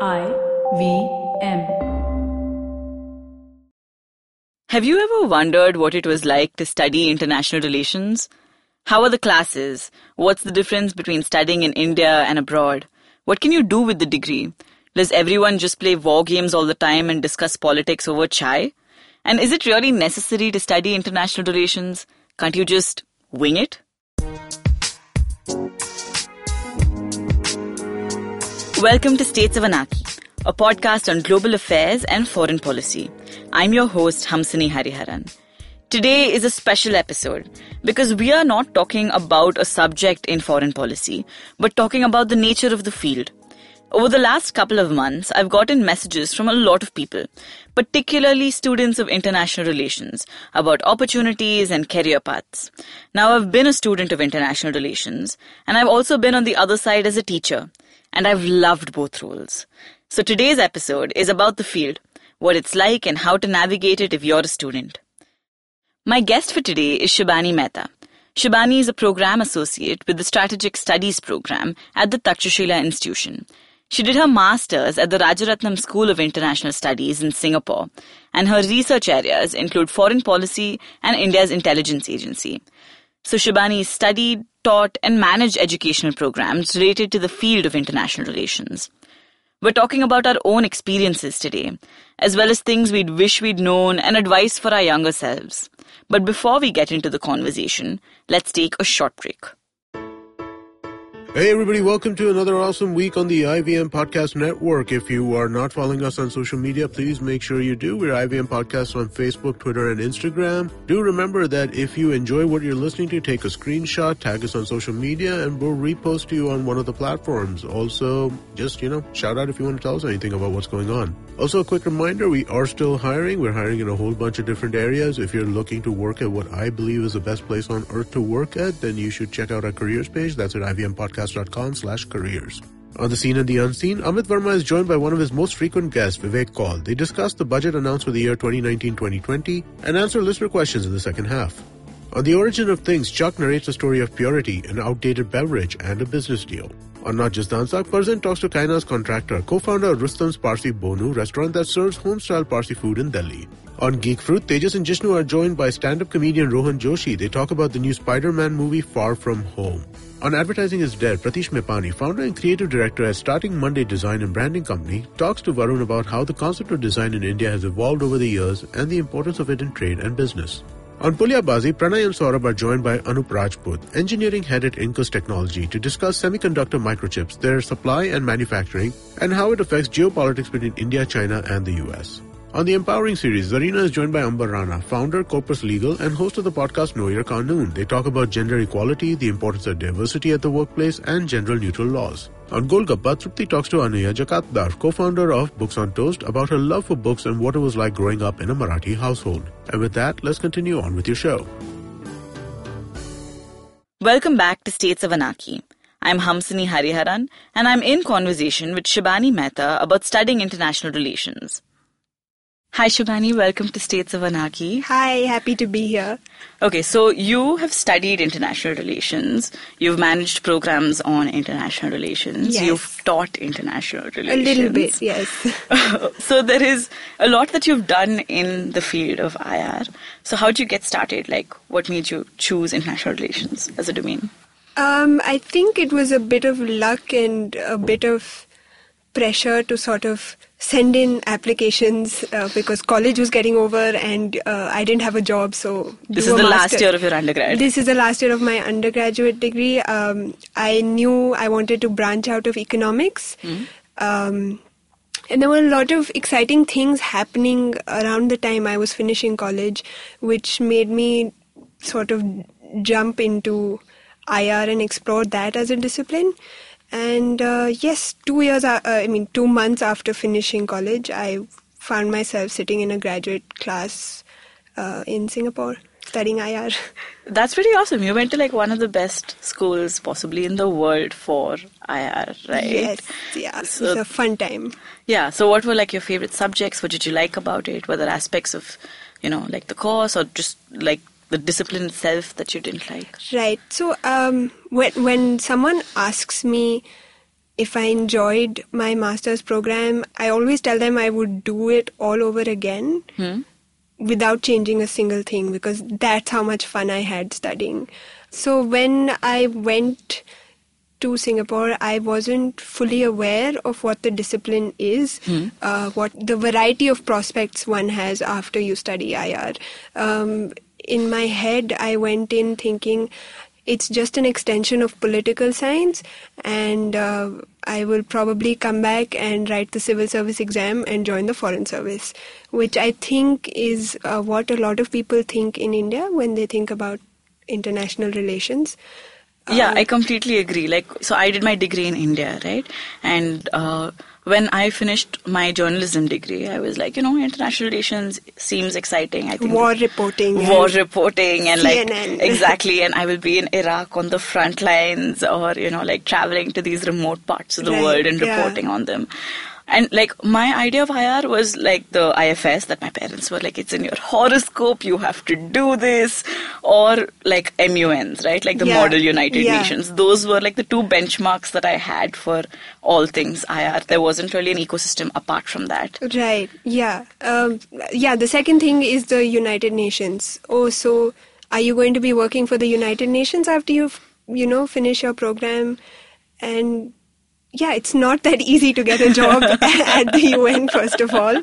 I V M. Have you ever wondered what it was like to study international relations? How are the classes? What's the difference between studying in India and abroad? What can you do with the degree? Does everyone just play war games all the time and discuss politics over chai? And is it really necessary to study international relations? Can't you just wing it? Welcome to States of Anarchy, a podcast on global affairs and foreign policy. I'm your host, Hamsini Hariharan. Today is a special episode because we are not talking about a subject in foreign policy, but talking about the nature of the field. Over the last couple of months, I've gotten messages from a lot of people, particularly students of international relations, about opportunities and career paths. Now, I've been a student of international relations, and I've also been on the other side as a teacher and I've loved both roles. So today's episode is about the field, what it's like and how to navigate it if you're a student. My guest for today is Shibani Mehta. Shibani is a program associate with the Strategic Studies program at the Takshashila Institution. She did her master's at the Rajaratnam School of International Studies in Singapore, and her research areas include foreign policy and India's intelligence agency. So Shibani studied, taught, and managed educational programs related to the field of international relations. We're talking about our own experiences today, as well as things we'd wish we'd known and advice for our younger selves. But before we get into the conversation, let's take a short break. Hey everybody, welcome to another awesome week on the IVM Podcast Network. If you are not following us on social media, please make sure you do. We're IVM Podcasts on Facebook, Twitter, and Instagram. Do remember that if you enjoy what you're listening to, take a screenshot, tag us on social media, and we'll repost you on one of the platforms. Also, just, you know, shout out if you want to tell us anything about what's going on. Also, a quick reminder, we are still hiring. We're hiring in a whole bunch of different areas. If you're looking to work at what I believe is the best place on earth to work at, then you should check out our careers page. That's at ivmpodcast.com slash careers. On the scene and the unseen, Amit Varma is joined by one of his most frequent guests, Vivek Kaul. They discuss the budget announced for the year 2019-2020 and answer listener questions in the second half. On the origin of things, Chuck narrates a story of purity, an outdated beverage, and a business deal. On Not Just Dansak, Farzan talks to Kainaz Contractor, co-founder of Rustom's Parsi Bhonu, restaurant that serves home-style Parsi food in Delhi. On Geek Fruit, Tejas and Jishnu are joined by stand-up comedian Rohan Joshi. They talk about the new Spider-Man movie Far From Home. On Advertising is Dead, Pratish Mepani, founder and creative director at Starting Monday Design and Branding Company, talks to Varun about how the concept of design in India has evolved over the years and the importance of it in trade and business. On Puliyabaazi, Pranay and Saurabh are joined by Anup Rajput, engineering head at Incus Technology, to discuss semiconductor microchips, their supply and manufacturing, and how it affects geopolitics between India, China, and the US. On the Empowering series, Zarina is joined by Amber Rana, founder, Corpus Legal, and host of the podcast Know Your Qanun. They talk about gender equality, the importance of diversity at the workplace, and general neutral laws. On Golgappa, Trupti talks to Anuya Jakatdar, co-founder of Books on Toast, about her love for books and what it was like growing up in a Marathi household. And with that, let's continue on with your show. Welcome back to States of Anarchy. I'm Hamsini Hariharan, and I'm in conversation with Shibani Mehta about studying international relations. Hi, Shibani. Welcome to States of Anarchy. Hi, happy to be here. Okay, so you have studied international relations. You've managed programs on international relations. Yes. You've taught international relations. A little bit, yes. so there is a lot that you've done in the field of IR. So how did you get started? Like, what made you choose international relations as a domain? Um, I think it was a bit of luck and a bit of pressure to sort of send in applications uh, because college was getting over and uh, I didn't have a job. So This is the last year of your undergrad. This is the last year of my undergraduate degree. Um, I knew I wanted to branch out of economics. Um, and there were a lot of exciting things happening around the time I was finishing college, which made me sort of jump into IR and explore that as a discipline. And uh, yes, two years, uh, I mean, two months after finishing college, I found myself sitting in a graduate class uh, in Singapore studying IR. That's pretty awesome. You went to like one of the best schools possibly in the world for IR, right? Yes, yeah, So- it was a fun time. Yeah. So, what were like your favorite subjects? What did you like about it? Were there aspects of, you know, like the course or just like the discipline itself that you didn't like? Right. So um, when when someone asks me if I enjoyed my master's program, I always tell them I would do it all over again without changing a single thing because that's how much fun I had studying. So when I went to Singapore, I wasn't fully aware of what the discipline is, uh, what the variety of prospects one has after you study IR. Um, in my head, I went in thinking it's just an extension of political science, and uh, I will probably come back and write the civil service exam and join the foreign service, which I think is uh, what a lot of people think in India when they think about international relations. Yeah, I completely agree. Like, so I did my degree in India, right? And uh, when I finished my journalism degree, I was like, you know, international relations seems exciting. I think War reporting. war and- reporting and like exactly and i will be in iraq on the front lines or you know like traveling to these remote parts of the Right, world and yeah. reporting on them and like my idea of IR was like the IFS that my parents were like, it's in your horoscope, you have to do this, or like MUNs, right? Like the Yeah, Model United yeah. Nations. Those were like the two benchmarks that I had for all things IR. There wasn't really an ecosystem apart from that. Right. Yeah. Um, yeah. The second thing is the United Nations. Oh, so are you going to be working for the United Nations after you, you know, finish your program? And yeah, it's not that easy to get a job at the UN, first of all.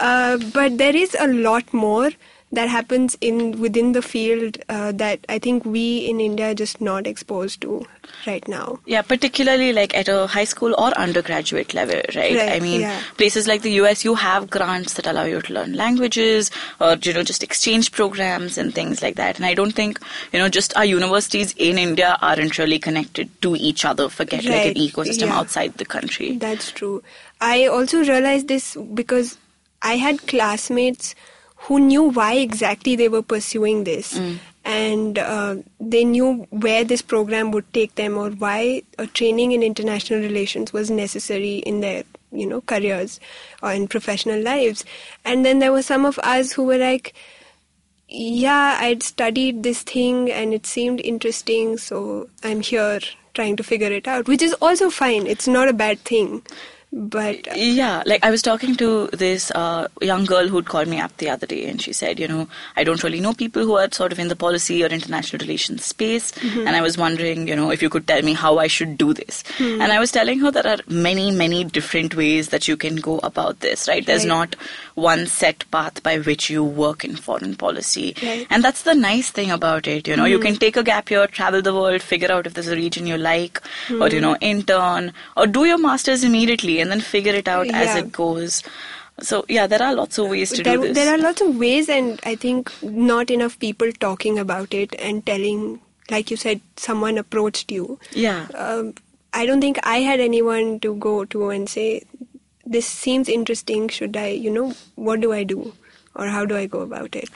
Uh, but there is a lot more that happens in within the field uh, that I think we in India are just not exposed to right now. Yeah, particularly like at a high school or undergraduate level, right? Right, I mean, yeah. places like the US, you have grants that allow you to learn languages or, you know, just exchange programs and things like that. And I don't think, you know, just our universities in India aren't really connected to each other. Forget like an ecosystem yeah. outside the country. That's true. I also realized this because I had classmates who knew why exactly they were pursuing this. And uh, they knew where this program would take them or why a training in international relations was necessary in their you know careers or in professional lives. And then there were some of us who were like yeah i'd studied this thing and it seemed interesting so i'm here trying to figure it out which is also fine. It's not a bad thing but uh, Yeah, like I was talking to this uh, young girl who'd called me up the other day, and she said, you know, I don't really know people who are sort of in the policy or international relations space, and I was wondering, you know, if you could tell me how I should do this. And I was telling her there are many, many different ways that you can go about this, right? There's Right. not one set path by which you work in foreign policy, Right. and that's the nice thing about it. You know, you can take a gap year, travel the world, figure out if there's a region you like, or you know, intern, or do your masters immediately, and then figure it out as it goes. So yeah, there are lots of ways to there, do this. there are lots of ways and i think not enough people talking about it and telling like you said someone approached you yeah, um, I don't think I had anyone to go to and say, this seems interesting. Should I, you know, what do I do? Or how do I go about it?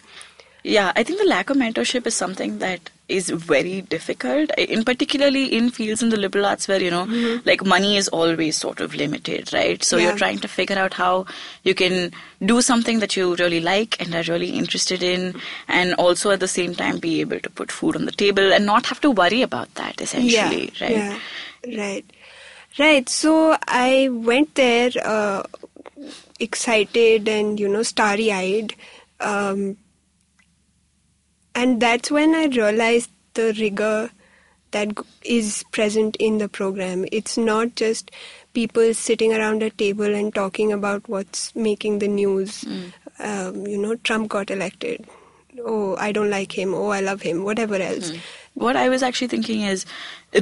Yeah. I think the lack of mentorship is something that is very difficult, in particularly in fields in the liberal arts where you know, like money is always sort of limited, right? So Yeah. you're trying to figure out how you can do something that you really like and are really interested in, and also at the same time be able to put food on the table and not have to worry about that essentially, right? Yeah, right. Right. So I went there uh, excited and, you know, starry eyed. Um, and that's when I realized the rigor that is present in the program. It's not just people sitting around a table and talking about what's making the news. Um, you know, Trump got elected. Oh, I don't like him. Oh, I love him. Whatever else. What I was actually thinking is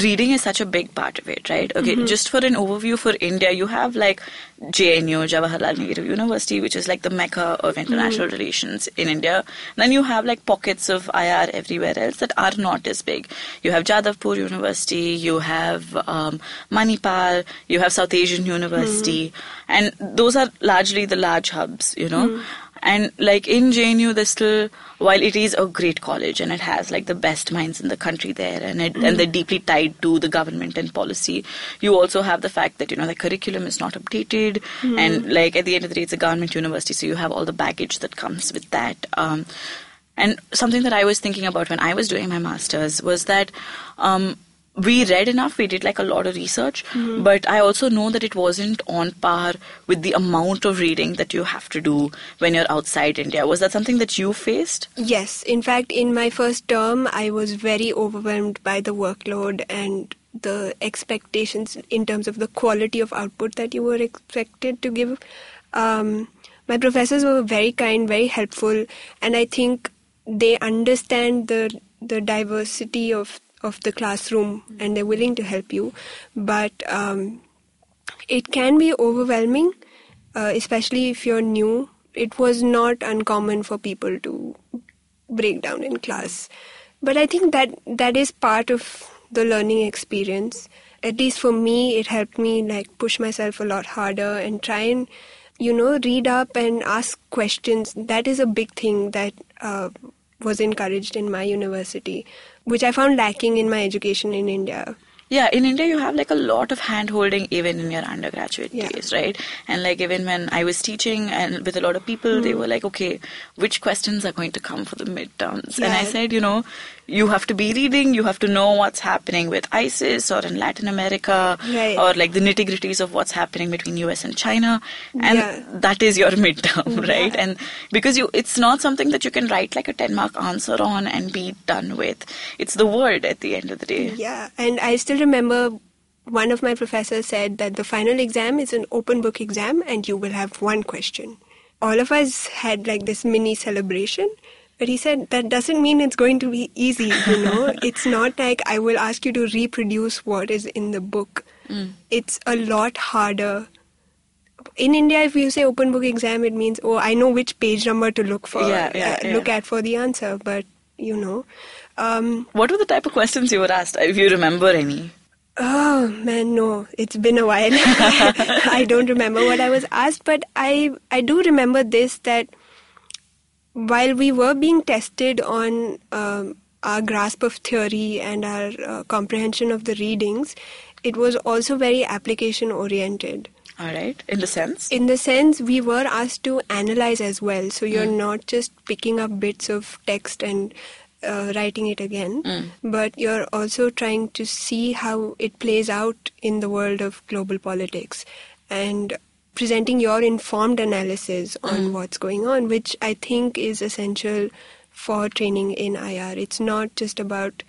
reading is such a big part of it, right? Okay, mm-hmm. just for an overview for India, you have like JNU, Jawaharlal Nehru University, which is like the mecca of international mm-hmm. relations in India. then you have like pockets of IR everywhere else that are not as big. You have Jadavpur University, you have um, Manipal, you have South Asian University, mm-hmm. and those are largely the large hubs, you know. And like in JNU, there's still, while it is a great college and it has like the best minds in the country there, and it, and they're deeply tied to the government and policy. You also have the fact that you know the curriculum is not updated, and like at the end of the day, it's a government university, so you have all the baggage that comes with that. Um, and something that I was thinking about when I was doing my masters was that um, we read enough, we did like a lot of research, but I also know that it wasn't on par with the amount of reading that you have to do when you're outside India. Was that something that you faced? Yes, in fact, in my first term, I was very overwhelmed by the workload and the expectations in terms of the quality of output that you were expected to give. Um, my professors were very kind, very helpful, and I think they understand the the diversity of of the classroom and they're willing to help you. But um, it can be overwhelming, uh, especially if you're new. It was not uncommon for people to break down in class. But I think that that is part of the learning experience. At least for me, it helped me like push myself a lot harder and try and you know read up and ask questions. That is a big thing that uh, was encouraged in my university, which I found lacking in my education in India. Yeah, in India you have like a lot of hand holding even in your undergraduate Yeah. days, right? And like even when I was teaching and with a lot of people, they Hmm. were like, okay, which questions are going to come for the midterms? And I said, you know, you have to be reading, you have to know what's happening with ISIS or in Latin America Right. or like the nitty gritties of what's happening between US and China. And Yeah. that is your midterm, right? Yeah. And because you, it's not something that you can write like a 10 mark answer on and be done with. It's the word at the end of the day. Yeah, and I still remember one of my professors said that the final exam is an open book exam and you will have one question. All of us had like this mini celebration, but he said that doesn't mean it's going to be easy, you know? it's not like I will ask you to reproduce what is in the book. It's a lot harder. In India, if you say open book exam, it means, oh, I know which page number to look for, Yeah, yeah, uh, yeah. look at for the answer, but you know. Um, What were the type of questions you were asked, if you remember any? Oh man, no, it's been a while. I don't remember what I was asked, but I I do remember this that while we were being tested on um, our grasp of theory and our uh, comprehension of the readings, it was also very application oriented. All right, in the sense? In the sense, we were asked to analyze as well. So you're not just picking up bits of text and uh, writing it again, but you're also trying to see how it plays out in the world of global politics and presenting your informed analysis on what's going on, which I think is essential for training in IR. It's not just about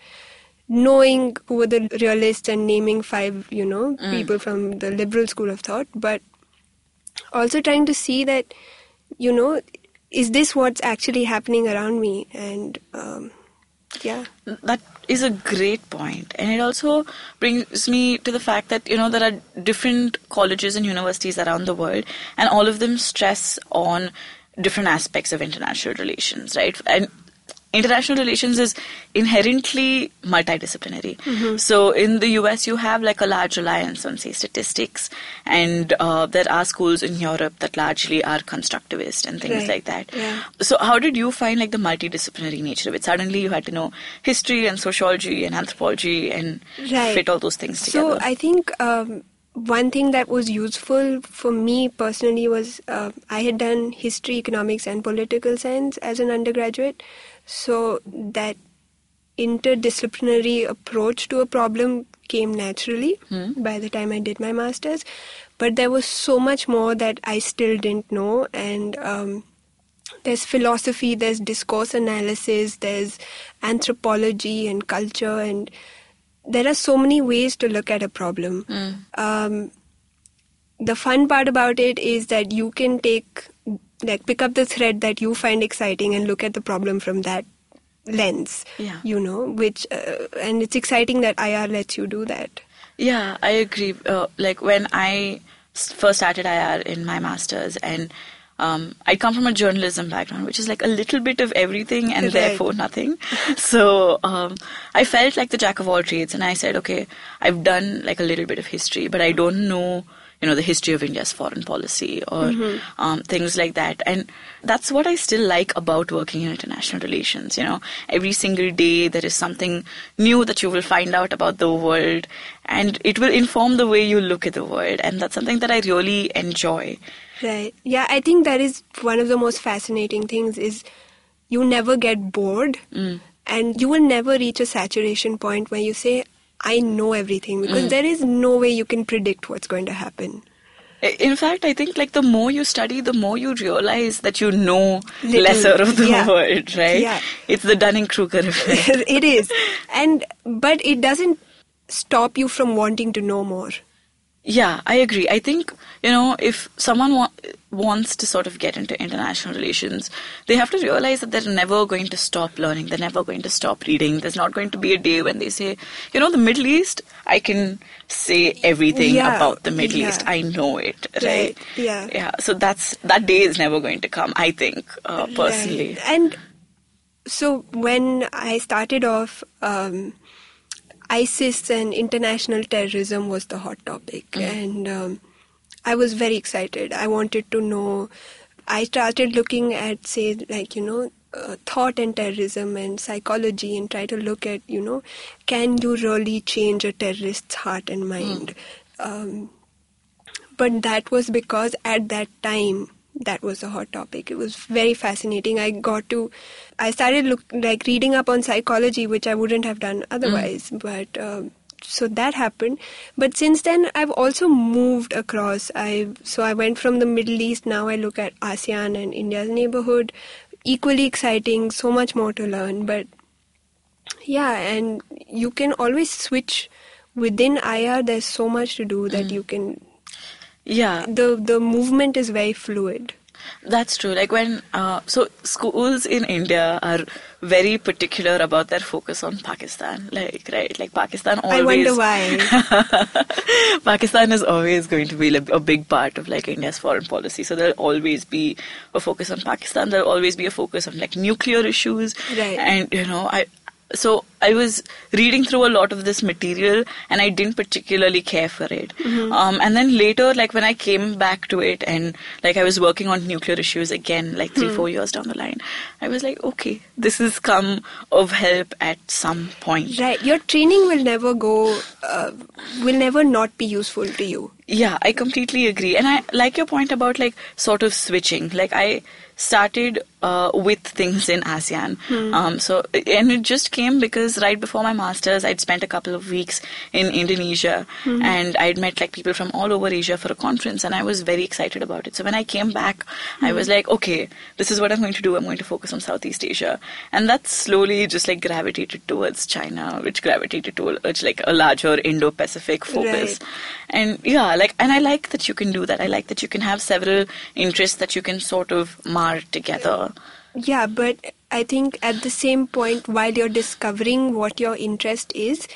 knowing who are the realists and naming five, you know, people from the liberal school of thought, but also trying to see that, you know, is this what's actually happening around me? And um, yeah, That is a great point. And it also brings me to the fact that, you know, there are different colleges and universities around the world, and all of them stress on different aspects of international relations, right? And international relations is inherently multidisciplinary. So in the US, you have like a large reliance on, say, statistics, and uh, there are schools in Europe that largely are constructivist and things Right. like that. Yeah. So how did you find like the multidisciplinary nature of it? Suddenly you had to know history and sociology and anthropology and Right. fit all those things together. So I think um, one thing that was useful for me personally was uh, I had done history, economics, and political science as an undergraduate. So that interdisciplinary approach to a problem came naturally by the time I did my masters. But there was so much more that I still didn't know, and um, there's philosophy, there's discourse analysis, there's anthropology and culture, and there are so many ways to look at a problem. Um, the fun part about it is that you can take, like, pick up the thread that you find exciting and look at the problem from that lens. Yeah. You know, which, uh, and it's exciting that IR lets you do that. Yeah, I agree. Uh, like I first started IR in my masters, and um, I come from a journalism background, which is like a little bit of everything and Right. therefore nothing. so um, I felt like the jack of all trades, and I said, okay, I've done like a little bit of history, but I don't know. You know the history of India's foreign policy or um, things like that, and that's what I still like about working in international relations. You know, every single day there is something new that you will find out about the world, and it will inform the way you look at the world, and that's something that I really enjoy. Right. Yeah, I think that is one of the most fascinating things is you never get bored mm. and you will never reach a saturation point where you say I know everything because mm. there is no way you can predict what's going to happen. In fact, I think like the more you study, the more you realize that you know Little, lesser of the yeah. world, right? Yeah. It's the Dunning-Kruger effect. it is. And but it doesn't stop you from wanting to know more. Yeah, I agree. I think, you know, if someone wa- wants to sort of get into international relations, they have to realize that they're never going to stop learning. They're never going to stop reading. There's not going to be a day when they say, you know, the Middle East, I can say everything Yeah, about the Middle yeah. East. I know it, right? Right, yeah. Yeah. So that's, that day is never going to come, I think, uh, personally. Right. And so when I started off, um, ISIS and international terrorism was the hot topic, and um, I was very excited. I wanted to know. I started looking at, say, like you know, uh, thought and terrorism and psychology, and try to look at, you know, can you really change a terrorist's heart and mind? Um, but that was because at that time that was a hot topic. It was very fascinating. I got to i started look like reading up on psychology which i wouldn't have done otherwise but um, so that happened. But since then i've also moved across. I so i went from the middle east. Now i look at asean and india's neighborhood. Equally exciting so much more to learn. But yeah and you can always switch. Within ir there's so much to do that you can Yeah. the the movement is very fluid. That's true. Like when, uh, so schools in India are very particular about their focus on Pakistan. Like, right? Like Pakistan always. I wonder why. Pakistan is always going to be a big part of like India's foreign policy. So there'll always be a focus on Pakistan. There'll always be a focus on like nuclear issues. Right. And you know, I. So I was reading through a lot of this material, and I didn't particularly care for it. Mm-hmm. Um, and then later, like when I came back to it, and like I was working on nuclear issues again, like three, four years down the line, I was like, okay, this has come of help at some point. right. Your training will never go. Uh, will never not be useful to you. Yeah, I completely agree. And I like your point about like sort of switching. Like I started uh, with things in ASEAN. Um, so and it just came because right before my masters, I'd spent a couple of weeks in Indonesia and I'd met like people from all over Asia for a conference, and I was very excited about it. So when I came back, I was like, okay, this is what I'm going to do. I'm going to focus on Southeast Asia, and that slowly just like gravitated towards China, which gravitated towards like a larger Indo-Pacific focus. Right. And yeah, like, and I like that you can do that. I like that you can have several interests that you can sort of mar together. Yeah, but I think at the same point, while you're discovering what your interest is,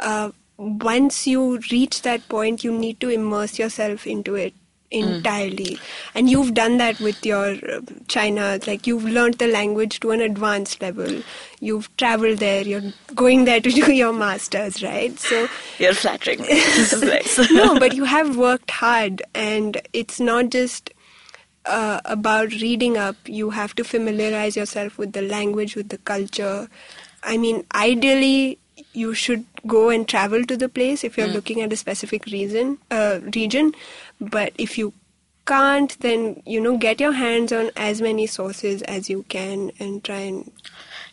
uh, once you reach that point, you need to immerse yourself into it entirely. And you've done that with your uh, China, like you've learned the language to an advanced level. You've traveled there, you're going there to do your masters, right? So, You're flattering me. This is nice. no, but you have worked hard, and it's not just uh, about reading up. You have to familiarize yourself with the language, with the culture. I mean, ideally, you should go and travel to the place if you're looking at a specific reason, uh, region. But if you can't, then you know, get your hands on as many sources as you can and try and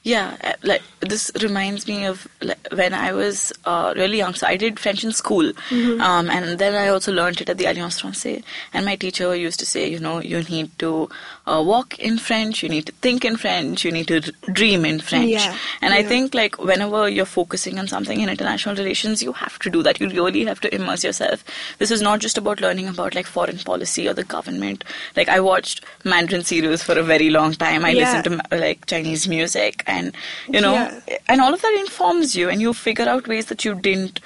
Yeah, uh, like this reminds me of like, when I was uh, really young. So I did French in school, um, and then I also learned it at the Alliance Française. And my teacher used to say, you know, you need to uh, walk in French, you need to think in French, you need to dream in French. Yeah, And I think like whenever you're focusing on something in international relations, you have to do that. You really have to immerse yourself. This is not just about learning about like foreign policy or the government. Like I watched Mandarin serials for a very long time. I Yeah. listened to like Chinese music and you know Yeah. and all of that informs you and you figure out ways that you didn't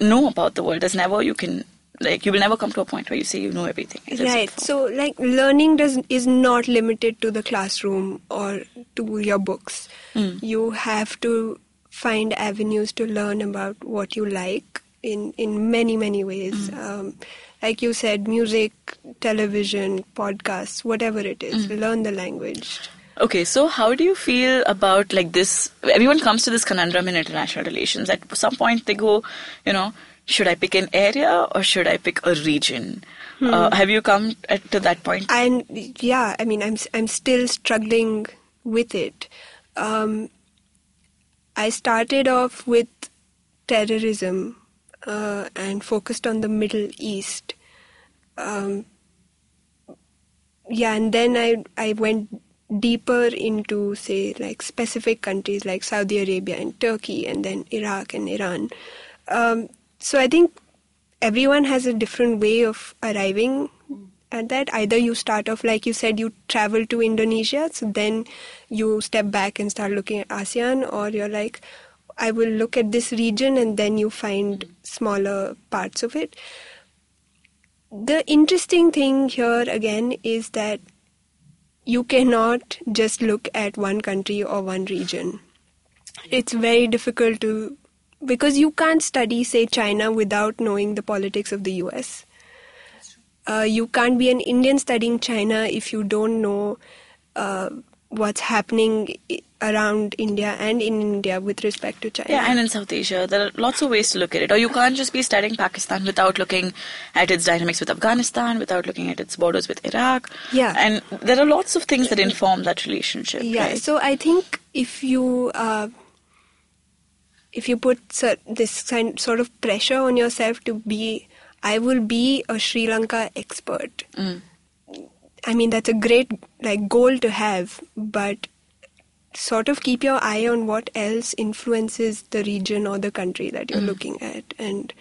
know about the world. There's never you can like you will never come to a point where you say you know everything. Right. So, like, learning does is not limited to the classroom or to your books. Hmm. You have to find avenues to learn about what you like in in many many ways. Hmm. Um, like you said, music, television, podcasts, whatever it is. Hmm. Learn the language. Okay, so how do you feel about like this? Everyone comes to this conundrum in international relations. At some point, they go, you know, should I pick an area or should I pick a region? Uh, have you come at, to that point? and yeah i mean i'm i'm still struggling with it um, i started off with terrorism uh, and focused on the Middle East. Um, yeah, and then I I went deeper into say like specific countries like Saudi Arabia and Turkey, and then Iraq and Iran. Um, so I think everyone has a different way of arriving at that. Either you start off like you said, you travel to Indonesia, so then you step back and start looking at ASEAN, or you're like, I will look at this region, and then you find smaller parts of it. The interesting thing here again is that you cannot just look at one country or one region. It's very difficult to because you can't study, say, China without knowing the politics of the US. Uh, you can't be an Indian studying China if you don't know uh, what's happening around India and in India with respect to China. Yeah, and in South Asia, there are lots of ways to look at it. Or you can't just be studying Pakistan without looking at its dynamics with Afghanistan, without looking at its borders with Iraq. Yeah. And there are lots of things that inform that relationship. Yeah, right? so I think if you uh, if you put this kind sort of pressure on yourself to be, I will be a Sri Lanka expert. Mm. I mean that's a great like goal to have, but sort of keep your eye on what else influences the region or the country that you're mm. looking at, and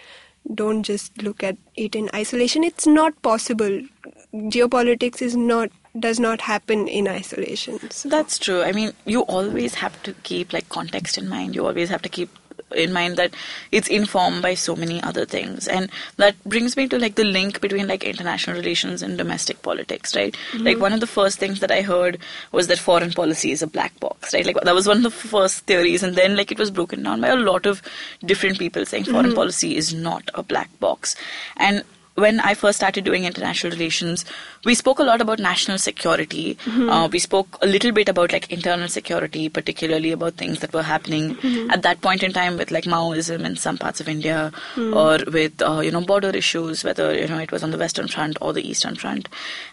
don't just look at it in isolation. It's not possible. Geopolitics is not does not happen in isolation. So. That's true. I mean, you always have to keep like context in mind. You always have to keep in mind that it's informed by so many other things. And that brings me to like the link between like international relations and domestic politics right? Mm-hmm. Like one of the first things that i heard was that foreign policy is a black box right? Like that was one of the first theories. And then like it was broken down by a lot of different people saying mm-hmm. foreign policy is not a black box. And when I first started doing international relations, we spoke a lot about national security. Uh, we spoke a little bit about like internal security, particularly about things that were happening at that point in time with like Maoism in some parts of India, or with uh, you know border issues, whether you know it was on the Western Front or the Eastern Front,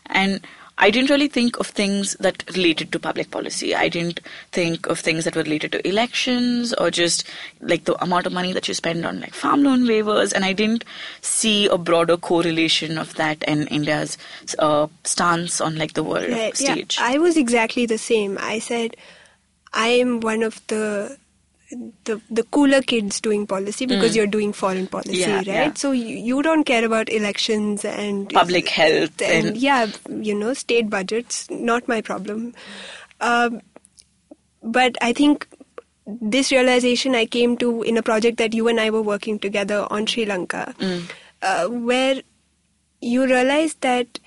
and I didn't really think of things that related to public policy. I didn't think of things that were related to elections or just like the amount of money that you spend on like farm loan waivers. And I didn't see a broader correlation of that and India's uh, stance on like the world Right, stage. Yeah, I was exactly the same. I said, I am one of the the the cooler kids doing policy because you're doing foreign policy, Mm. Yeah, right? yeah. So you, you don't care about elections and Public health and, and- yeah, you know, state budgets. Not my problem. Um, but I think this realization I came to in a project that you and I were working together on Sri Lanka, uh, where you realize that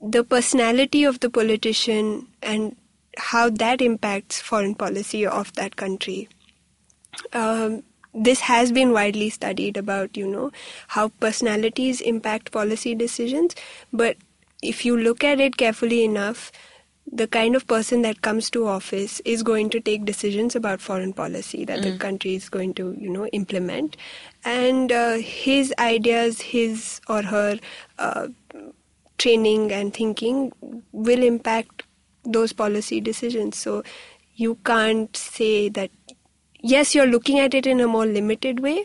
the personality of the politician and how that impacts foreign policy of that country. Um, this has been widely studied about, you know, how personalities impact policy decisions. But if you look at it carefully enough, the kind of person that comes to office is going to take decisions about foreign policy that the country is going to, you know, implement. And uh, his ideas, his or her uh, training and thinking will impact those policy decisions. So you can't say that, yes, you're looking at it in a more limited way,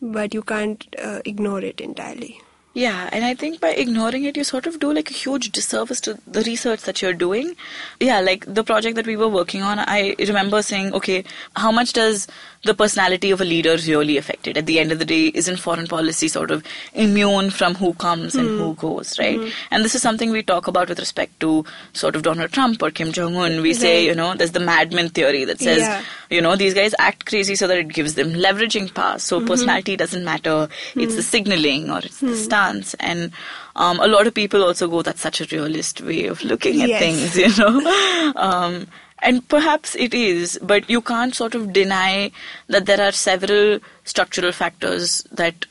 but you can't uh, ignore it entirely. Yeah, and I think by ignoring it, you sort of do like a huge disservice to the research that you're doing. Yeah, like the project that we were working on, I remember saying, okay, how much does the personality of a leader is really affected? At the end of the day, isn't foreign policy sort of immune from who comes and who hmm. goes, right? Hmm. And this is something we talk about with respect to sort of Donald Trump or Kim Jong Un. We say, you know, there's the madman theory that says, Yeah. you know, these guys act crazy so that it gives them leveraging power. So mm-hmm. personality doesn't matter. It's the hmm. signaling or it's the stance. And um, a lot of people also go, that's such a realist way of looking at Yes. things, you know. um, and perhaps it is, but you can't sort of deny that there are several structural factors that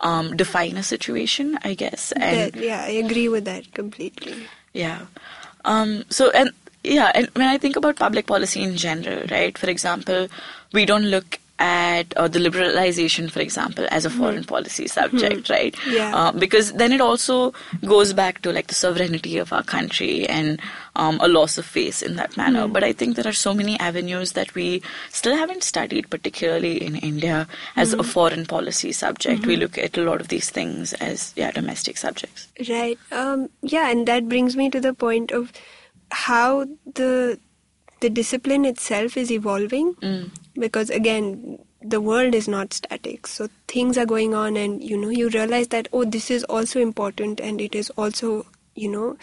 um, define a situation, I guess. And That- yeah, I agree with that completely. yeah. Um, so, and yeah, and when I think about public policy in general, right, for example, we don't look at uh, the liberalization, for example, as a foreign policy subject, right? Yeah. Uh, because then it also goes back to like the sovereignty of our country and um, a loss of face in that manner. But I think there are so many avenues that we still haven't studied, particularly in India, as a foreign policy subject. We look at a lot of these things as yeah domestic subjects. Right. Um, yeah, and that brings me to the point of how the the discipline itself is evolving. Because again, the world is not static. So things are going on, and you know, you realize that oh, this is also important, and it is also you know,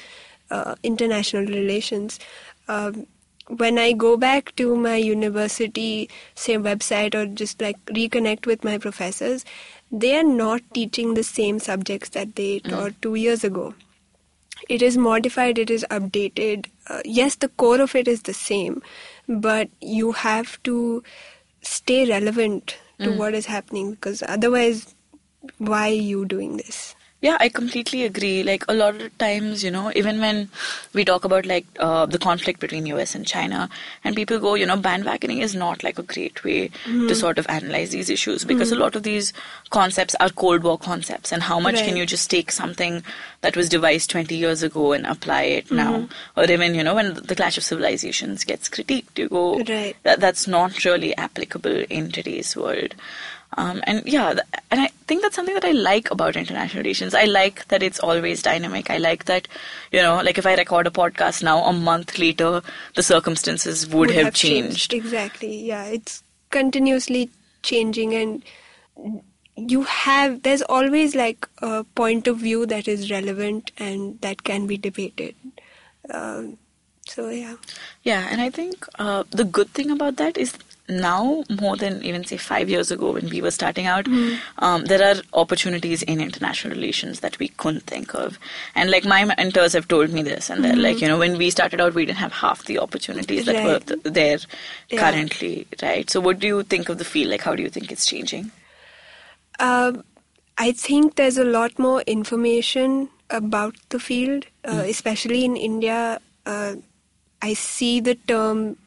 uh, international relations. Um, when I go back to my university, say website, or just like reconnect with my professors, they are not teaching the same subjects that they taught two years ago. It is modified, it is updated. Uh, yes, the core of it is the same, but you have to stay relevant to what is happening because otherwise, why are you doing this? Yeah, I completely agree. Like a lot of times, you know, even when we talk about like uh, the conflict between US and China, and people go, you know, bandwagoning is not like a great way to mm-hmm. sort of analyze these issues because a mm-hmm. lot of these concepts are Cold War concepts, and how much can you just take something that was devised 20 years ago and apply it mm-hmm. now? Or even, you know, when the Clash of Civilizations gets critiqued, you go, Right. that that's not really applicable in today's world. Um, and yeah, th- and I think that's something that I like about international relations. I like that it's always dynamic. I like that, you know, like if I record a podcast now, a month later, the circumstances would, have, changed. Exactly. Yeah, it's continuously changing, and you have there's always like a point of view that is relevant and that can be debated. Um, so yeah. Yeah, and I think uh, the good thing about that is now more than even say five years ago when we were starting out, um, there are opportunities in international relations that we couldn't think of. And like my mentors have told me this, and they're like, you know, when we started out, we didn't have half the opportunities that were th- there Yeah. currently, right? So, what do you think of the field? Like, how do you think it's changing? Um, I think there's a lot more information about the field, uh, especially in India. Uh, I see the term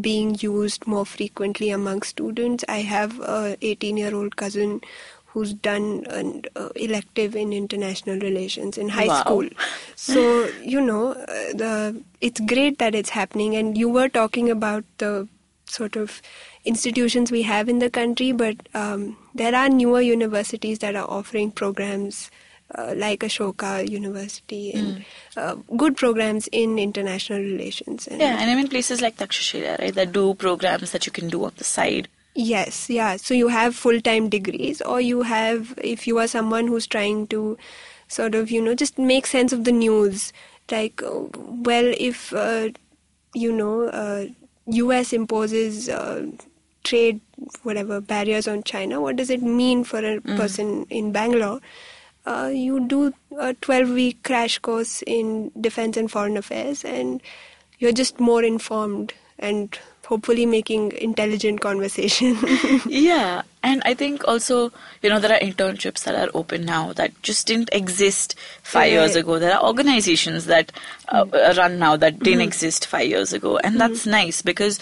being used more frequently among students. I have a 18-year-old cousin who's done an uh, elective in international relations in high Wow. school. So you know, uh, the it's great that it's happening. And you were talking about the sort of institutions we have in the country, but um, there are newer universities that are offering programs uh, like Ashoka University and uh, good programs in international relations. And Yeah, and I mean places like Takshashila, right, that do programs that you can do on the side. Yes, yeah. So you have full time degrees, or you have, if you are someone who's trying to sort of, you know, just make sense of the news. Like, uh, well, if, uh, you know, uh, US imposes uh, trade, whatever, barriers on China, what does it mean for a person in Bangalore? Uh, you do a 12 week crash course in defense and foreign affairs, and you're just more informed and hopefully making intelligent conversation. Yeah, and I think also, you know, there are internships that are open now that just didn't exist five years ago. There are organizations that uh, run now that didn't exist five years ago, and that's nice because.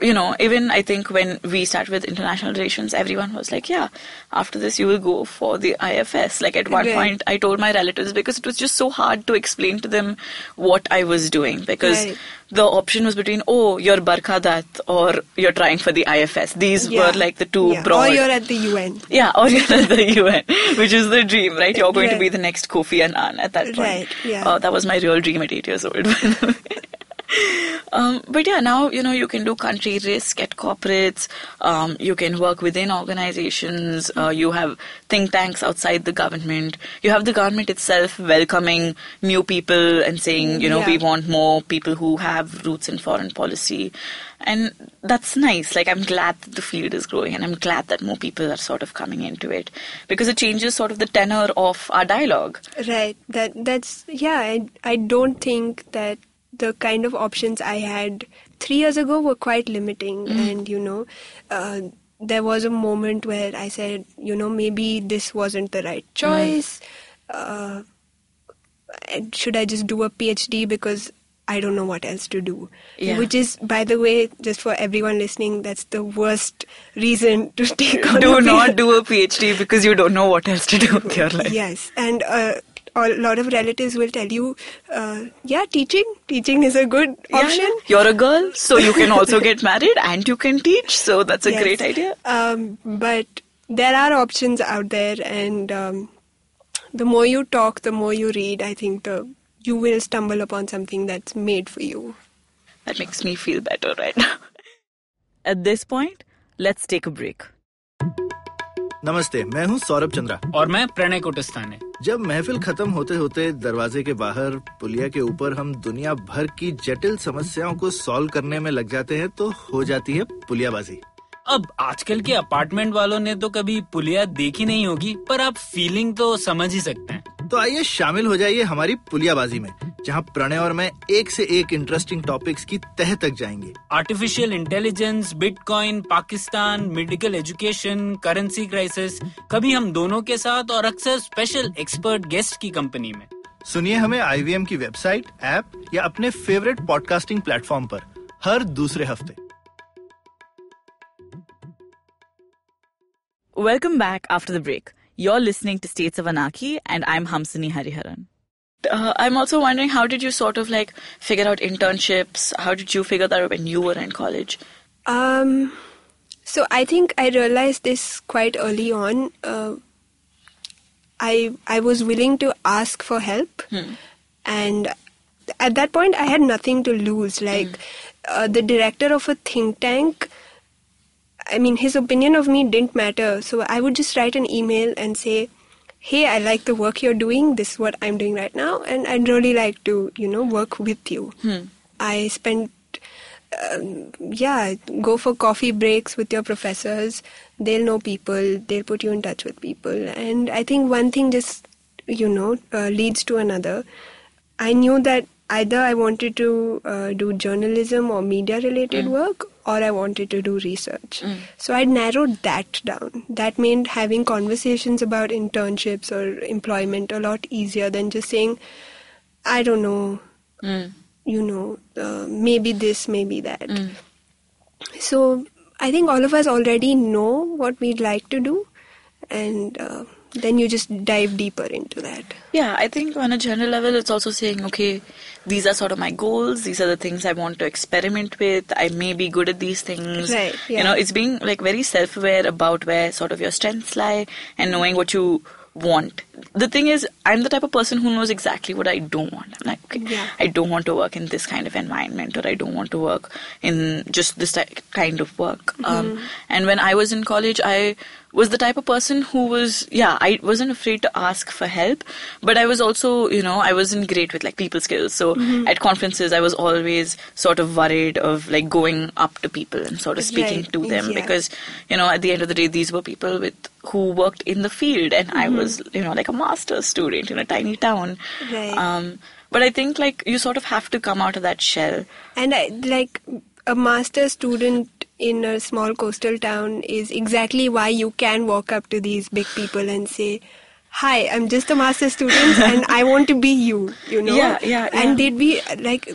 You know, even I think when we started with international relations, everyone was like, "Yeah, after this you will go for the IFS." Like at one Right. point, I told my relatives because it was just so hard to explain to them what I was doing because Right. the option was between, "Oh, you're Barkha Dutt," or "You're trying for the IFS." These Yeah. were like the two Yeah. broad. Or you're at the UN. Yeah, or you're at the UN, which is the dream, right? You're going to be the next Kofi Annan at that point. Right, yeah. Uh, that was my real dream at eight years old, by the way. Um, but yeah, now you know you can do country risk at corporates. Um, you can work within organizations. Uh, you have think tanks outside the government. You have the government itself welcoming new people and saying, you know, Yeah. we want more people who have roots in foreign policy, and that's nice. Like I'm glad that the field is growing, and I'm glad that more people are sort of coming into it because it changes sort of the tenor of our dialogue. Right. That that's yeah. I I don't think that the kind of options I had three years ago were quite limiting, and you know, uh, there was a moment where I said, you know, maybe this wasn't the right choice. Uh, should I just do a PhD because I don't know what else to do. Yeah. Which is, by the way, just for everyone listening, that's the worst reason to take on do a not PhD. do a PhD because you don't know what else to do with your life. Yes, and uh, a lot of relatives will tell you, uh, yeah, teaching, teaching is a good Yeah, option. You're a girl, so you can also get married and you can teach. So that's a Yes. great idea. Um, but there are options out there, and um, the more you talk, the more you read, I think the you will stumble upon something that's made for you. That makes me feel better right now. At this point, let's take a break. नमस्ते मैं हूं सौरभ चंद्रा और मैं प्रणय कुटस्थाने जब महफिल खत्म होते होते दरवाजे के बाहर पुलिया के ऊपर हम दुनिया भर की जटिल समस्याओं को सॉल्व करने में लग जाते हैं तो हो जाती है पुलियाबाजी। अब आजकल के अपार्टमेंट वालों ने तो कभी पुलिया देखी नहीं होगी पर आप फीलिंग तो समझ ही सकते हैं। तो आइए शामिल हो जाइए हमारी पुलियाबाजी में। जहाँ प्रणय और मैं एक से एक इंटरेस्टिंग टॉपिक्स की तह तक जाएँगे artificial intelligence bitcoin Pakistan medical education currency crisis कभी हम दोनों के साथ और अक्सर स्पेशल एक्सपर्ट गेस्ट की कंपनी में सुनिए हमें आईवीएम की वेबसाइट ऐप या अपने फेवरेट पॉडकास्टिंग प्लेटफॉर्म पर हर दूसरे हफ़्ते Welcome back after the break. You're listening to States of Anarchy, and I'm Hamsini Hariharan. Uh, I'm also wondering how did you sort of like figure out internships? How did you figure that out when you were in college? Um, so I think I realized this quite early on. Uh, I I was willing to ask for help, and at that point I had nothing to lose. Like uh, the director of a think tank. I mean, his opinion of me didn't matter. So I would just write an email and say, "Hey, I like the work you're doing. This is what I'm doing right now, and I'd really like to, you know, work with you." I spent um, yeah, go for coffee breaks with your professors. They'll know people. They'll put you in touch with people. And I think one thing just, you know, uh, leads to another. I knew that either I wanted to uh, do journalism or media related work or I wanted to do research. So I narrowed that down. That meant having conversations about internships or employment a lot easier than just saying, I don't know, you know, uh, maybe this, maybe that. So I think all of us already know what we'd like to do, and uh, then you just dive deeper into that. Yeah, I think on a general level, it's also saying, okay, these are sort of my goals. These are the things I want to experiment with. I may be good at these things. Right, yeah. You know, it's being like very self-aware about where sort of your strengths lie and knowing what you want. The thing is, I'm the type of person who knows exactly what I don't want. I'm like, okay, Yeah. I don't want to work in this kind of environment, or I don't want to work in just this kind of work. Um, and when I was in college, I was the type of person who was, yeah, I wasn't afraid to ask for help, but I was also, you know, I wasn't great with like people skills. So mm-hmm. at conferences, I was always sort of worried of like going up to people and sort of speaking Right, to them yeah. because, you know, at the end of the day, these were people with who worked in the field, and I mm-hmm. was, you know, like a master's student in a tiny town. Right. Um, but I think like you sort of have to come out of that shell. And I, like a master student in a small coastal town is exactly why you can walk up to these big people and say, Hi, I'm just a master student and I want to be you, you know? Yeah, yeah, yeah. And they'd be like,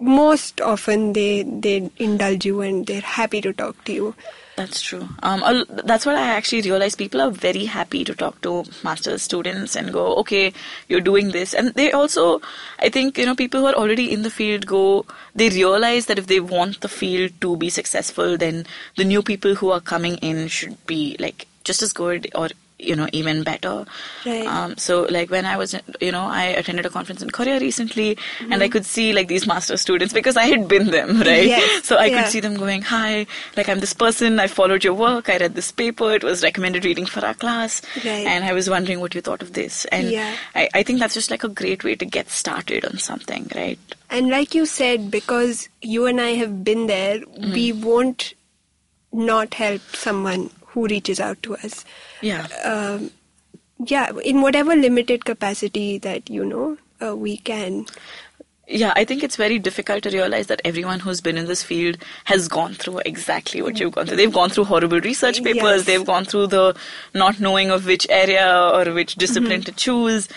most often they, they indulge you and they're happy to talk to you. That's true. Um, that's what I actually realized. People are very happy to talk to master's students and go, okay, you're doing this. And they also, I think, you know, people who are already in the field go, they realize that if they want the field to be successful, then the new people who are coming in should be like just as good or you know even better Right. um, so like when i was you know i attended a conference in korea recently and i could see like these master students because i had been them right Yes, so i yeah. could see them going hi like i'm this person i followed your work i read this paper it was recommended reading for our class Right. and i was wondering what you thought of this and Yeah. I, I think that's just like a great way to get started on something right And like you said, because you and I have been there, we won't not help someone who reaches out to us. yeah Um, yeah, in whatever limited capacity that you know uh, we can. yeah, I think it's very difficult to realize that everyone who's been in this field has gone through exactly what you've gone through. They've gone through horrible research papers, Yes. they've gone through the not knowing of which area or which discipline to choose.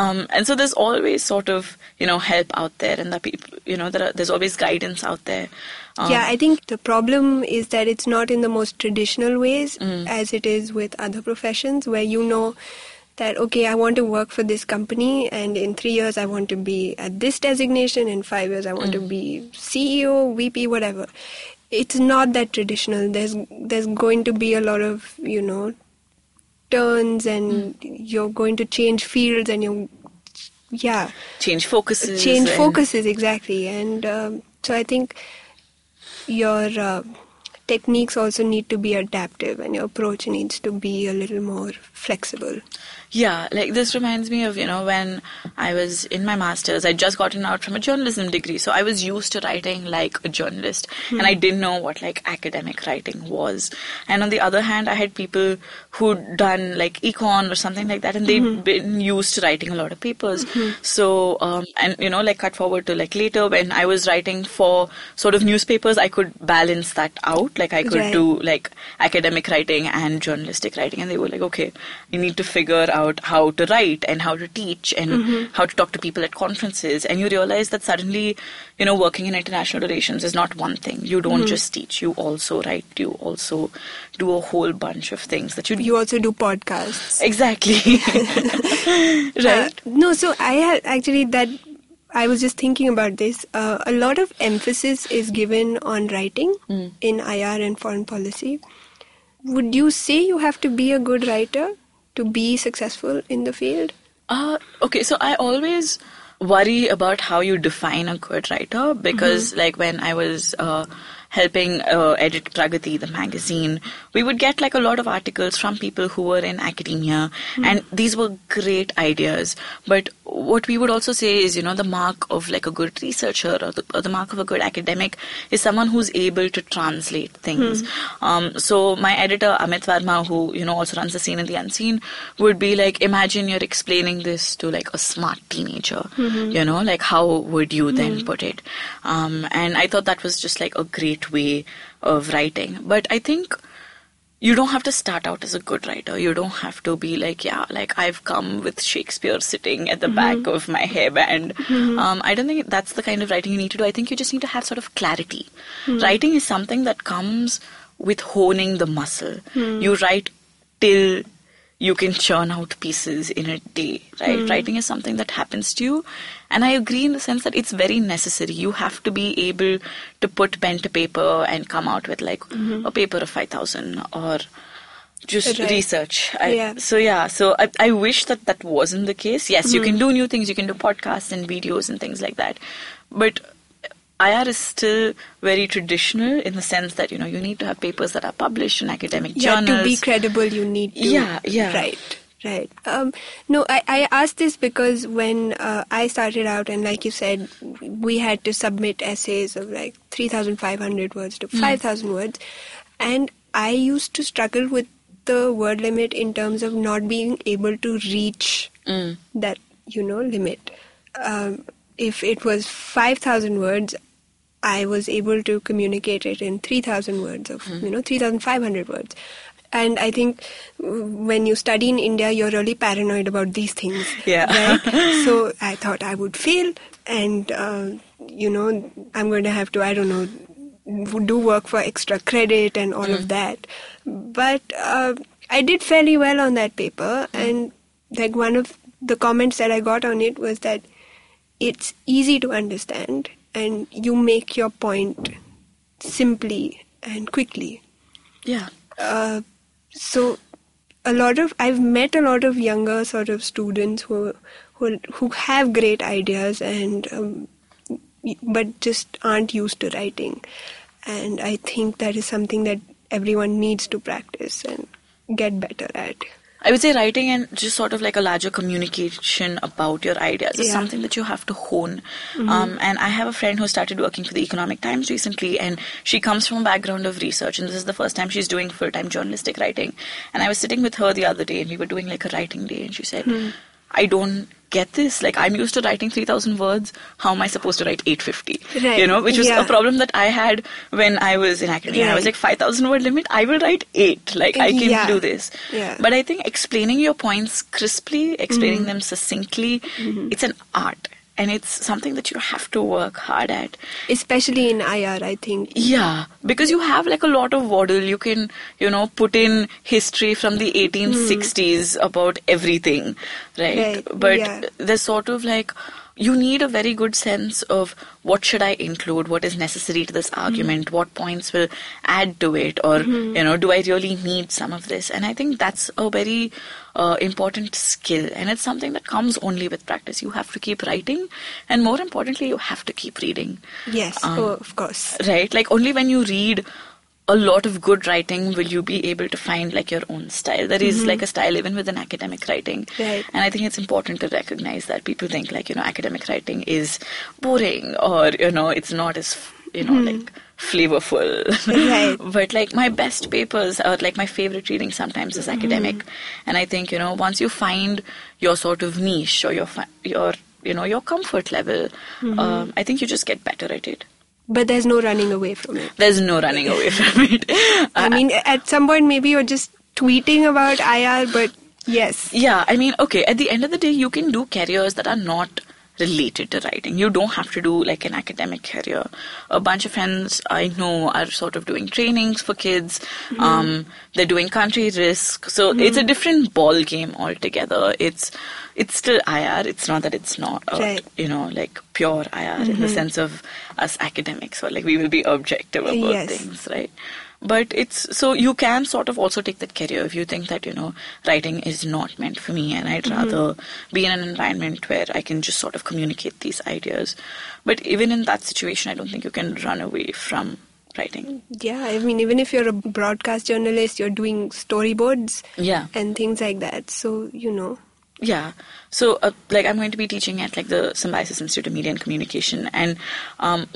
Um, and so there's always sort of, you know, help out there and that people, you know, there are, there's always guidance out there. Um, yeah, I think the problem is that it's not in the most traditional ways Mm. as it is with other professions where you know that okay, I want to work for this company and in 3 years I want to be at this designation in 5 years I want to Mm. be CEO, VP whatever. It's not that traditional. There's there's going to be a lot of, you know, turns and Mm. you're going to change fields and you yeah change focuses. change focuses exactly and um, so i think your uh, techniques also need to be adaptive and your approach needs to be a little more flexible Yeah, like this reminds me of, you know, when I was in my master's, I'd just gotten out from a journalism degree. So I was used to writing like a journalist and I hmm. didn't know what like academic writing was. And on the other hand, I had people who'd done like econ or something like that and they had mm-hmm. been used to writing a lot of papers. Mm-hmm. So, um, and you know, like cut forward to like later when I was writing for sort of newspapers, I could balance that out. Like I could Right. do like academic writing and journalistic writing and they were like okay you need to figure out how to write and how to teach and Mm-hmm. how to talk to people at conferences and you realize that suddenly you know working in international relations is not one thing. You don't Mm-hmm. just teach you also write you also do a whole bunch of things that you, you also do podcasts. Exactly. Right. Uh, no so i had actually that i was just thinking about this. Uh, a lot of emphasis is given on writing in ir and foreign policy. Would you say you have to be a good writer to be successful in the field? Uh, okay, so I always worry about how you define a good writer because, like, when I was uh, helping uh, edit Pragati, the magazine, we would get like a lot of articles from people who were in academia, and these were great ideas. But what we would also say is, you know, the mark of like a good researcher or the, or the mark of a good academic is someone who's able to translate things. Um, so my editor Amit Varma, who you know also runs the seen and the unseen, would be like, imagine you're explaining this to like a smart teenager. You know, like how would you then put it? Um, and I thought that was just like a great way of writing. But I think you don't have to start out as a good writer. You don't have to be like, yeah, like I've come with Shakespeare sitting at the mm-hmm. back of my hairband. Mm-hmm. Um, I don't think that's the kind of writing you need to do. I think you just need to have sort of clarity. Mm-hmm. Writing is something that comes with honing the muscle. You write till you can churn out pieces in a day, right? Hmm. Writing is something that happens to you. And I agree in the sense that it's very necessary. You have to be able to put pen to paper and come out with like mm-hmm. a paper of 5,000 or just Right. research. I, Yeah. So yeah, so I, I wish that that wasn't the case. Yes, you mm-hmm. can do new things. You can do podcasts and videos and things like that. But IR is still very traditional in the sense that, you know, you need to have papers that are published in academic yeah journals. to be credible you need to Yeah, yeah. right right um, no I, I asked this because when uh, i started out and like you said we had to submit essays of like 3500 words to 5000 words and i used to struggle with the word limit in terms of not being able to reach Mm. that you know limit um, if it was 5000 words I was able to communicate it in 3,000 words of, Hmm. you know, 3,500 words. And I think when you study in India, you're really paranoid about these things. Yeah. Right? so I thought I would fail and, uh, you know, I'm going to have to, I don't know, do work for extra credit and all of that. But uh, I did fairly well on that paper. And like one of the comments that I got on it was that it's easy to understand and you make your point simply and quickly. Yeah. Uh, so a lot of I've met a lot of younger sort of students who who who have great ideas and um, but just aren't used to writing, and I think that is something that everyone needs to practice and get better at. I would say writing and just sort of like a larger communication about your ideas is something that you have to hone. Um, and I have a friend who started working for the Economic Times recently, and she comes from a background of research, and this is the first time she's doing full time journalistic writing. And I was sitting with her the other day, and we were doing like a writing day, and she said, I don't get this. Like I'm used to writing 3000 words. How am I supposed to write 850? Right, You know, which was yeah. a problem that I had when I was in academia. I was like 5000 word limit. I will write 8. Like I can Yeah. do this. Yeah. But I think explaining your points crisply, explaining Mm-hmm. them succinctly, it's an art. And it's something that you have to work hard at. Especially in IR, I think. Yeah, because you have like a lot of waddle. You can, you know, put in history from the 1860s hmm. about everything, right? Right, But yeah. there's sort of like, you need a very good sense of what should I include, what is necessary to this argument, what points will add to it, or, you know, do I really need some of this? And I think that's a very uh, important skill, and it's something that comes only with practice. You have to keep writing, and more importantly, you have to keep reading Yes, Um, oh, of course. right like only when you read a lot of good writing will you be able to find like your own style. There is mm-hmm. like a style even within academic writing. Right. and i think it's important to recognize that people think like you know academic writing is boring or you know it's not as you know mm-hmm. like flavorful. Right. but like my best papers or like my favorite reading sometimes is academic. Mm-hmm. And i think you know once you find your sort of niche or your fi- your you know your comfort level um, i think you just get better at it But there's no running away from it. there's no running away from it. I mean, at some point, maybe you're just tweeting about IR, but yes. yeah, I mean, okay, at the end of the day, you can do careers that are not related to writing. You don't have to do like an academic career. A bunch of friends I know are sort of doing trainings for kids. Um, they're doing country risk. So it's a different ball game altogether. It's it's still IR. It's not that it's not, uh, Right. you know, like pure IR in the sense of us academics or like we will be objective about Yes. things, right? But it's so you can sort of also take that career if you think that you know writing is not meant for me and I'd rather be in an environment where I can just sort of communicate these ideas. But even in that situation, I don't think you can run away from writing. Yeah, I mean, even if you're a broadcast journalist, you're doing storyboards Yeah. and things like that. So, you know. Yeah. So, uh, like, I'm going to be teaching at like the Symbiosis Institute of Media and Communication, and um,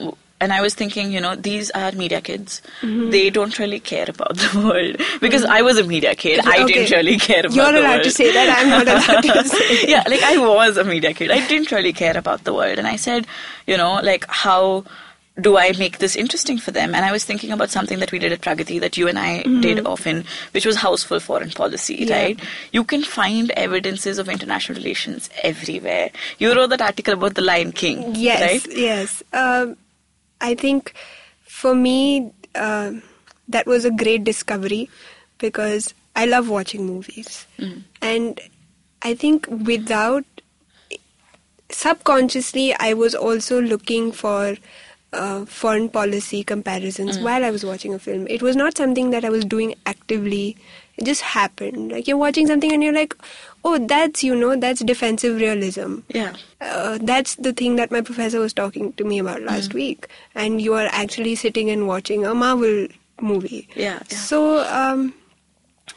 and I was thinking, you know, these are media kids. Mm-hmm. They don't really care about the world because I was a media kid. I Okay. didn't really care about the world. You're allowed world. to say that. I'm not allowed to say yeah, like I was a media kid. I didn't really care about the world. And I said, you know, like how do I make this interesting for them? And I was thinking about something that we did at Pragati that you and I did often, which was Housefull foreign policy, Yeah. right? You can find evidences of international relations everywhere. You wrote that article about the Lion King, Yes, right? yes. Um, I think for me, uh, that was a great discovery because I love watching movies. And I think without subconsciously, I was also looking for uh, foreign policy comparisons while I was watching a film. It was not something that I was doing actively. It just happened. Like you're watching something and you're like, oh, that's, you know, that's defensive realism. Yeah. Uh, that's the thing that my professor was talking to me about last Hmm. week. And you are actually sitting and watching a Marvel movie. Yeah, yeah. So um,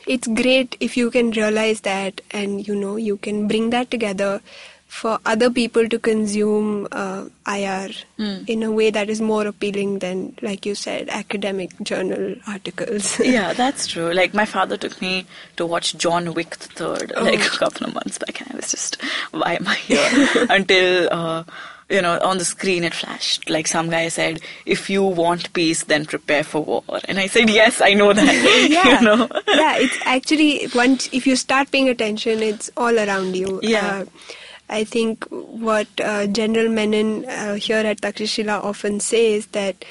it's great if you can realize that and you know you can bring that together for other people to consume uh, IR Hmm. in a way that is more appealing than, like you said, academic journal articles. yeah, that's true. Like my father took me to watch John Wick the Third Oh. like a couple of months back, and I was just, why am I here? Until uh, you know, on the screen it flashed. Like some guy said, "If you want peace, then prepare for war." And I said, "Yes, I know that." yeah, you know. yeah. It's actually once if you start paying attention, it's all around you. Yeah. Uh, I think what uh, General Menon uh, here at Takshashila often says that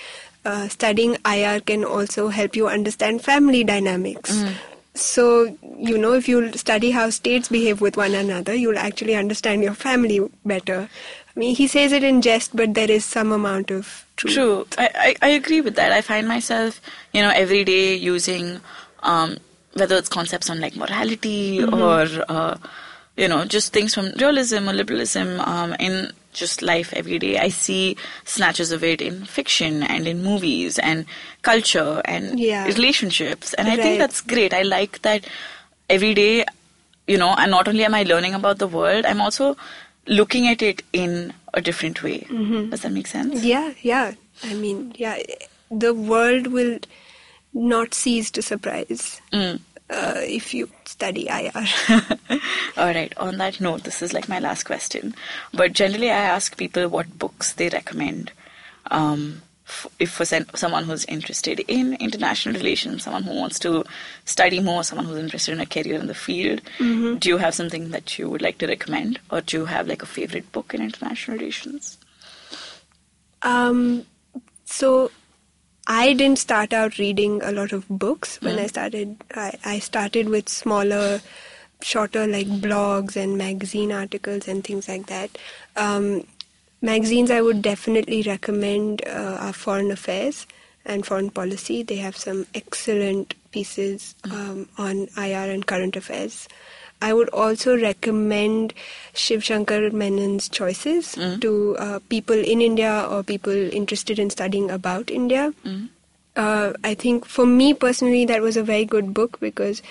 uh, studying IR can also help you understand family dynamics. Mm. So, you know, if you study how states behave with one another, you'll actually understand your family better. I mean, he says it in jest, but there is some amount of truth. True. I, I, I agree with that. I find myself, you know, every day using um, whether it's concepts on like morality or, uh, you know, just things from realism or liberalism um, in just life every day. I see snatches of it in fiction and in movies and culture and Yeah. relationships. And I think that's great. I like that every day, you know, and not only am I learning about the world, I'm also looking at it in a different way. Does that make sense? Yeah, yeah. I mean, yeah, the world will not cease to surprise. Mm. Uh, if you study IR. All right. On that note, this is like my last question. But generally, I ask people what books they recommend. Um, f- if for sen- someone who's interested in international relations, someone who wants to study more, someone who's interested in a career in the field, do you have something that you would like to recommend, or do you have like a favorite book in international relations? Um, so I didn't start out reading a lot of books when I started. I, I started with smaller, shorter like blogs and magazine articles and things like that. Um, magazines I would definitely recommend uh, are Foreign Affairs and Foreign Policy. They have some excellent pieces um, on IR and current affairs. I would also recommend Shivshankar Menon's choices mm. to uh, people in India or people interested in studying about India. Mm. Uh, I think for me personally, that was a very good book because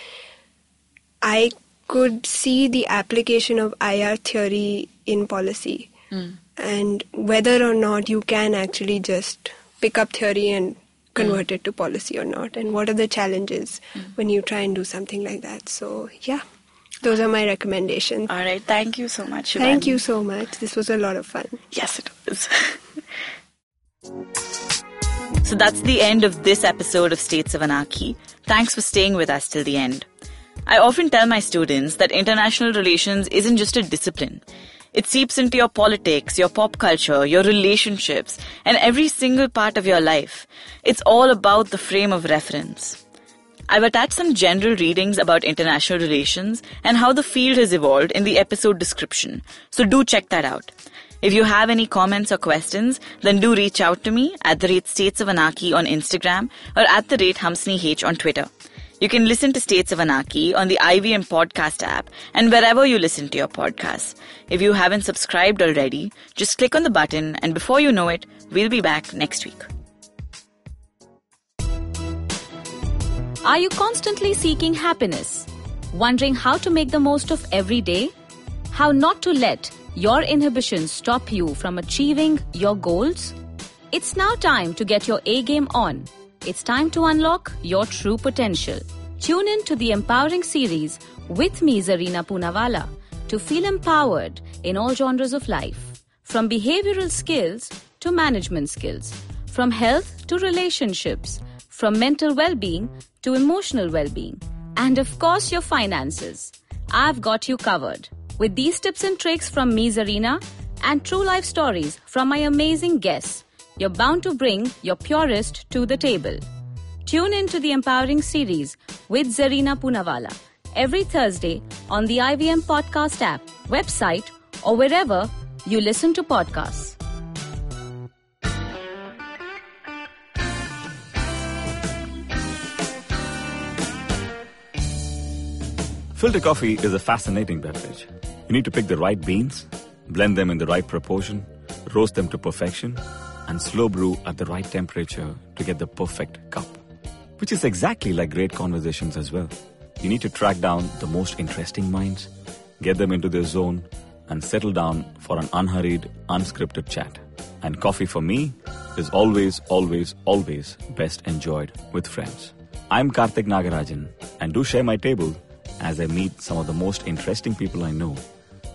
I could see the application of IR theory in policy. Mm. And whether or not you can actually just pick up theory and convert it to policy or not, and what are the challenges when you try and do something like that. So, yeah, those are my recommendations. All right. Thank you so much. Thank you so much. This was a lot of fun. Yes, it was. so that's the end of this episode of States of Anarchy. Thanks for staying with us till the end. I often tell my students that international relations isn't just a discipline. It seeps into your politics, your pop culture, your relationships, and every single part of your life. It's all about the frame of reference. I've attached some general readings about international relations and how the field has evolved in the episode description, so do check that out. If you have any comments or questions, then do reach out to me at the rate States of Anarchy on Instagram or at the rate Hamsini H on Twitter. You can listen to States of Anarchy on the IVM podcast app and wherever you listen to your podcasts. If you haven't subscribed already, just click on the button and before you know it, we'll be back next week. Are you constantly seeking happiness? Wondering how to make the most of every day? How not to let your inhibitions stop you from achieving your goals? It's now time to get your A game on. It's time to unlock your true potential. Tune in to the Empowering series with me, Zarina Poonawala, to feel empowered in all genres of life. From behavioral skills to management skills, from health to relationships, from mental well being to emotional well being, and of course, your finances. I've got you covered. With these tips and tricks from me, Zarina, and true life stories from my amazing guests, you're bound to bring your purest to the table. Tune in to the Empowering series with Zarina Poonawala every Thursday on the IVM Podcast app, website, or wherever you listen to podcasts. Filter coffee is a fascinating beverage. You need to pick the right beans, blend them in the right proportion, roast them to perfection, and slow brew at the right temperature to get the perfect cup. Which is exactly like great conversations as well. You need to track down the most interesting minds, get them into their zone, and settle down for an unhurried, unscripted chat. And coffee for me is always, always, always best enjoyed with friends. I'm Karthik Nagarajan, and do share my table as I meet some of the most interesting people I know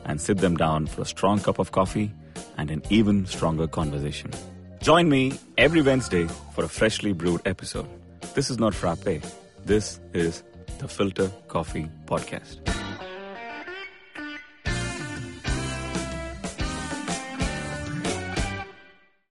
and sit them down for a strong cup of coffee and an even stronger conversation. Join me every Wednesday for a freshly brewed episode. This is not frappe. This is the Filter Coffee Podcast.